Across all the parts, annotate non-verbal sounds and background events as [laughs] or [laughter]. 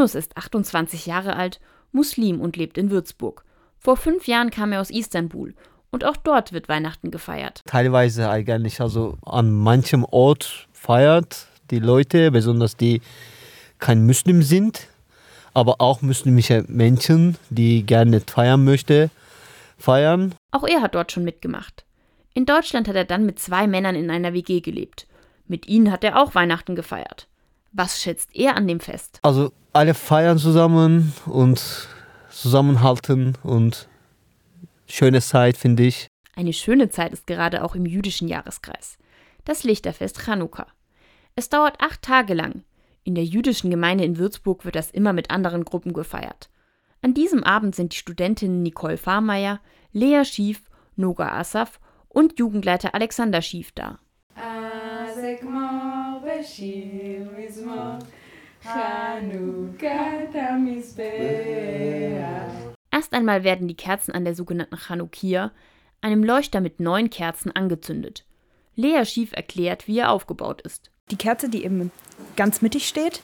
Yunus ist 28 Jahre alt, Muslim und lebt in Würzburg. Vor fünf Jahren kam er aus Istanbul und auch dort wird Weihnachten gefeiert. Teilweise eigentlich, also an manchem Ort feiert die Leute, besonders die kein Muslim sind, aber auch muslimische Menschen, die gerne feiern möchten, feiern. Auch er hat dort schon mitgemacht. In Deutschland hat er dann mit zwei Männern in einer WG gelebt. Mit ihnen hat er auch Weihnachten gefeiert. Was schätzt er an dem Fest? Also alle feiern zusammen und zusammenhalten und schöne Zeit, finde ich. Eine schöne Zeit ist gerade auch im jüdischen Jahreskreis. Das Lichterfest Chanukka. Es dauert acht Tage lang. In der jüdischen Gemeinde in Würzburg wird das immer mit anderen Gruppen gefeiert. An diesem Abend sind die Studentinnen Nicole Fahrmeier, Lea Schief, Noga Asaf und Jugendleiter Alexander Schief da. Erst einmal werden die Kerzen an der sogenannten Chanukia, einem Leuchter mit neun Kerzen, angezündet. Lea Schief erklärt, wie er aufgebaut ist. Die Kerze, die eben ganz mittig steht,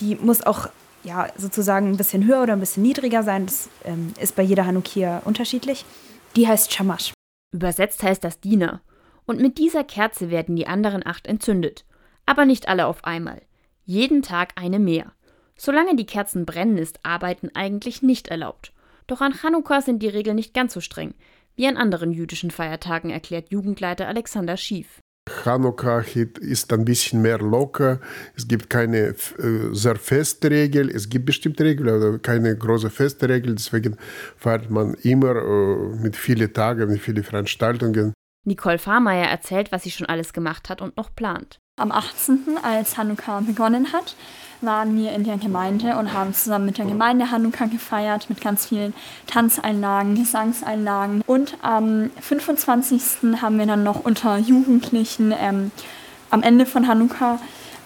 die muss auch ja, sozusagen ein bisschen höher oder ein bisschen niedriger sein. Das ähm, ist bei jeder Hanukia unterschiedlich. Die heißt Shamash. Übersetzt heißt das Diener. Und mit dieser Kerze werden die anderen acht entzündet. Aber nicht alle auf einmal. Jeden Tag eine mehr. Solange die Kerzen brennen, ist Arbeiten eigentlich nicht erlaubt. Doch an Chanukka sind die Regeln nicht ganz so streng wie an anderen jüdischen Feiertagen, erklärt Jugendleiter Alexander Schief. Chanukka ist ein bisschen mehr locker. Es gibt keine äh, sehr feste Regel. Es gibt bestimmte Regeln, aber keine große feste Regel. Deswegen feiert man immer äh, mit vielen Tagen, mit vielen Veranstaltungen. Nicole Fahrmeier erzählt, was sie schon alles gemacht hat und noch plant. Am 18., als Hanukkah begonnen hat, waren wir in der Gemeinde und haben zusammen mit der Gemeinde Hanukkah gefeiert, mit ganz vielen Tanzeinlagen, Gesangseinlagen. Und am 25. haben wir dann noch unter Jugendlichen ähm, am Ende von Hanukkah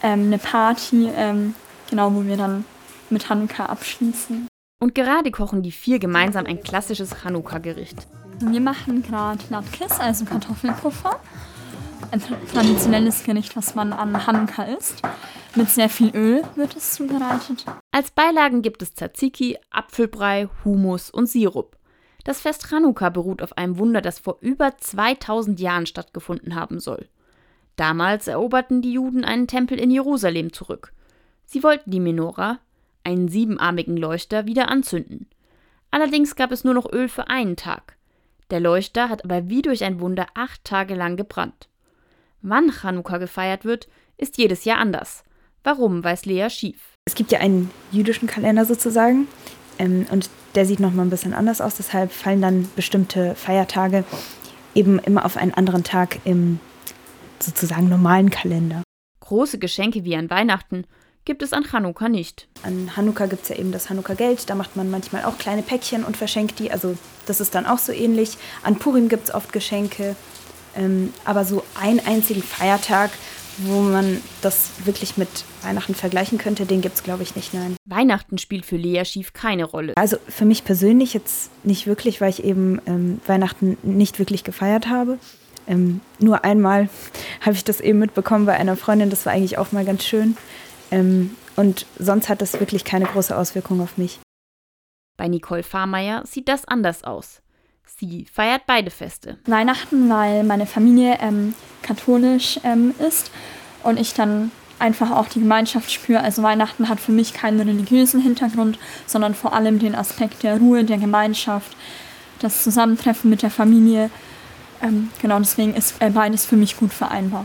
ähm, eine Party, ähm, genau, wo wir dann mit Hanukkah abschließen. Und gerade kochen die vier gemeinsam ein klassisches Hanukkah-Gericht. Wir machen gerade Latkes, also Kartoffelpuffer ein traditionelles Gericht, was man an Hanukkah isst. Mit sehr viel Öl wird es zubereitet. Als Beilagen gibt es Tzatziki, Apfelbrei, Humus und Sirup. Das Fest Chanukka beruht auf einem Wunder, das vor über 2000 Jahren stattgefunden haben soll. Damals eroberten die Juden einen Tempel in Jerusalem zurück. Sie wollten die Menora, einen siebenarmigen Leuchter, wieder anzünden. Allerdings gab es nur noch Öl für einen Tag. Der Leuchter hat aber wie durch ein Wunder acht Tage lang gebrannt. Wann Chanukka gefeiert wird, ist jedes Jahr anders. Warum, weiß Lea Schief. Es gibt ja einen jüdischen Kalender sozusagen ähm, und der sieht nochmal ein bisschen anders aus. Deshalb fallen dann bestimmte Feiertage eben immer auf einen anderen Tag im sozusagen normalen Kalender. Große Geschenke wie an Weihnachten gibt es an Chanukka nicht. An Chanukka gibt es ja eben das Chanukka-Geld. Da macht man manchmal auch kleine Päckchen und verschenkt die. Also das ist dann auch so ähnlich. An Purim gibt es oft Geschenke. Ähm, aber so einen einzigen Feiertag, wo man das wirklich mit Weihnachten vergleichen könnte, den gibt es, glaube ich, nicht, nein. Weihnachten spielt für Lea Schief keine Rolle. Also für mich persönlich jetzt nicht wirklich, weil ich eben ähm, Weihnachten nicht wirklich gefeiert habe. Ähm, nur einmal [laughs] habe ich das eben mitbekommen bei einer Freundin, das war eigentlich auch mal ganz schön. Ähm, und sonst hat das wirklich keine große Auswirkung auf mich. Bei Nicole Fahrmeier sieht das anders aus. Sie feiert beide Feste. Weihnachten, weil meine Familie ähm, katholisch ähm, ist und ich dann einfach auch die Gemeinschaft spüre. Also Weihnachten hat für mich keinen religiösen Hintergrund, sondern vor allem den Aspekt der Ruhe, der Gemeinschaft, das Zusammentreffen mit der Familie. Ähm, genau deswegen ist äh, beides für mich gut vereinbar.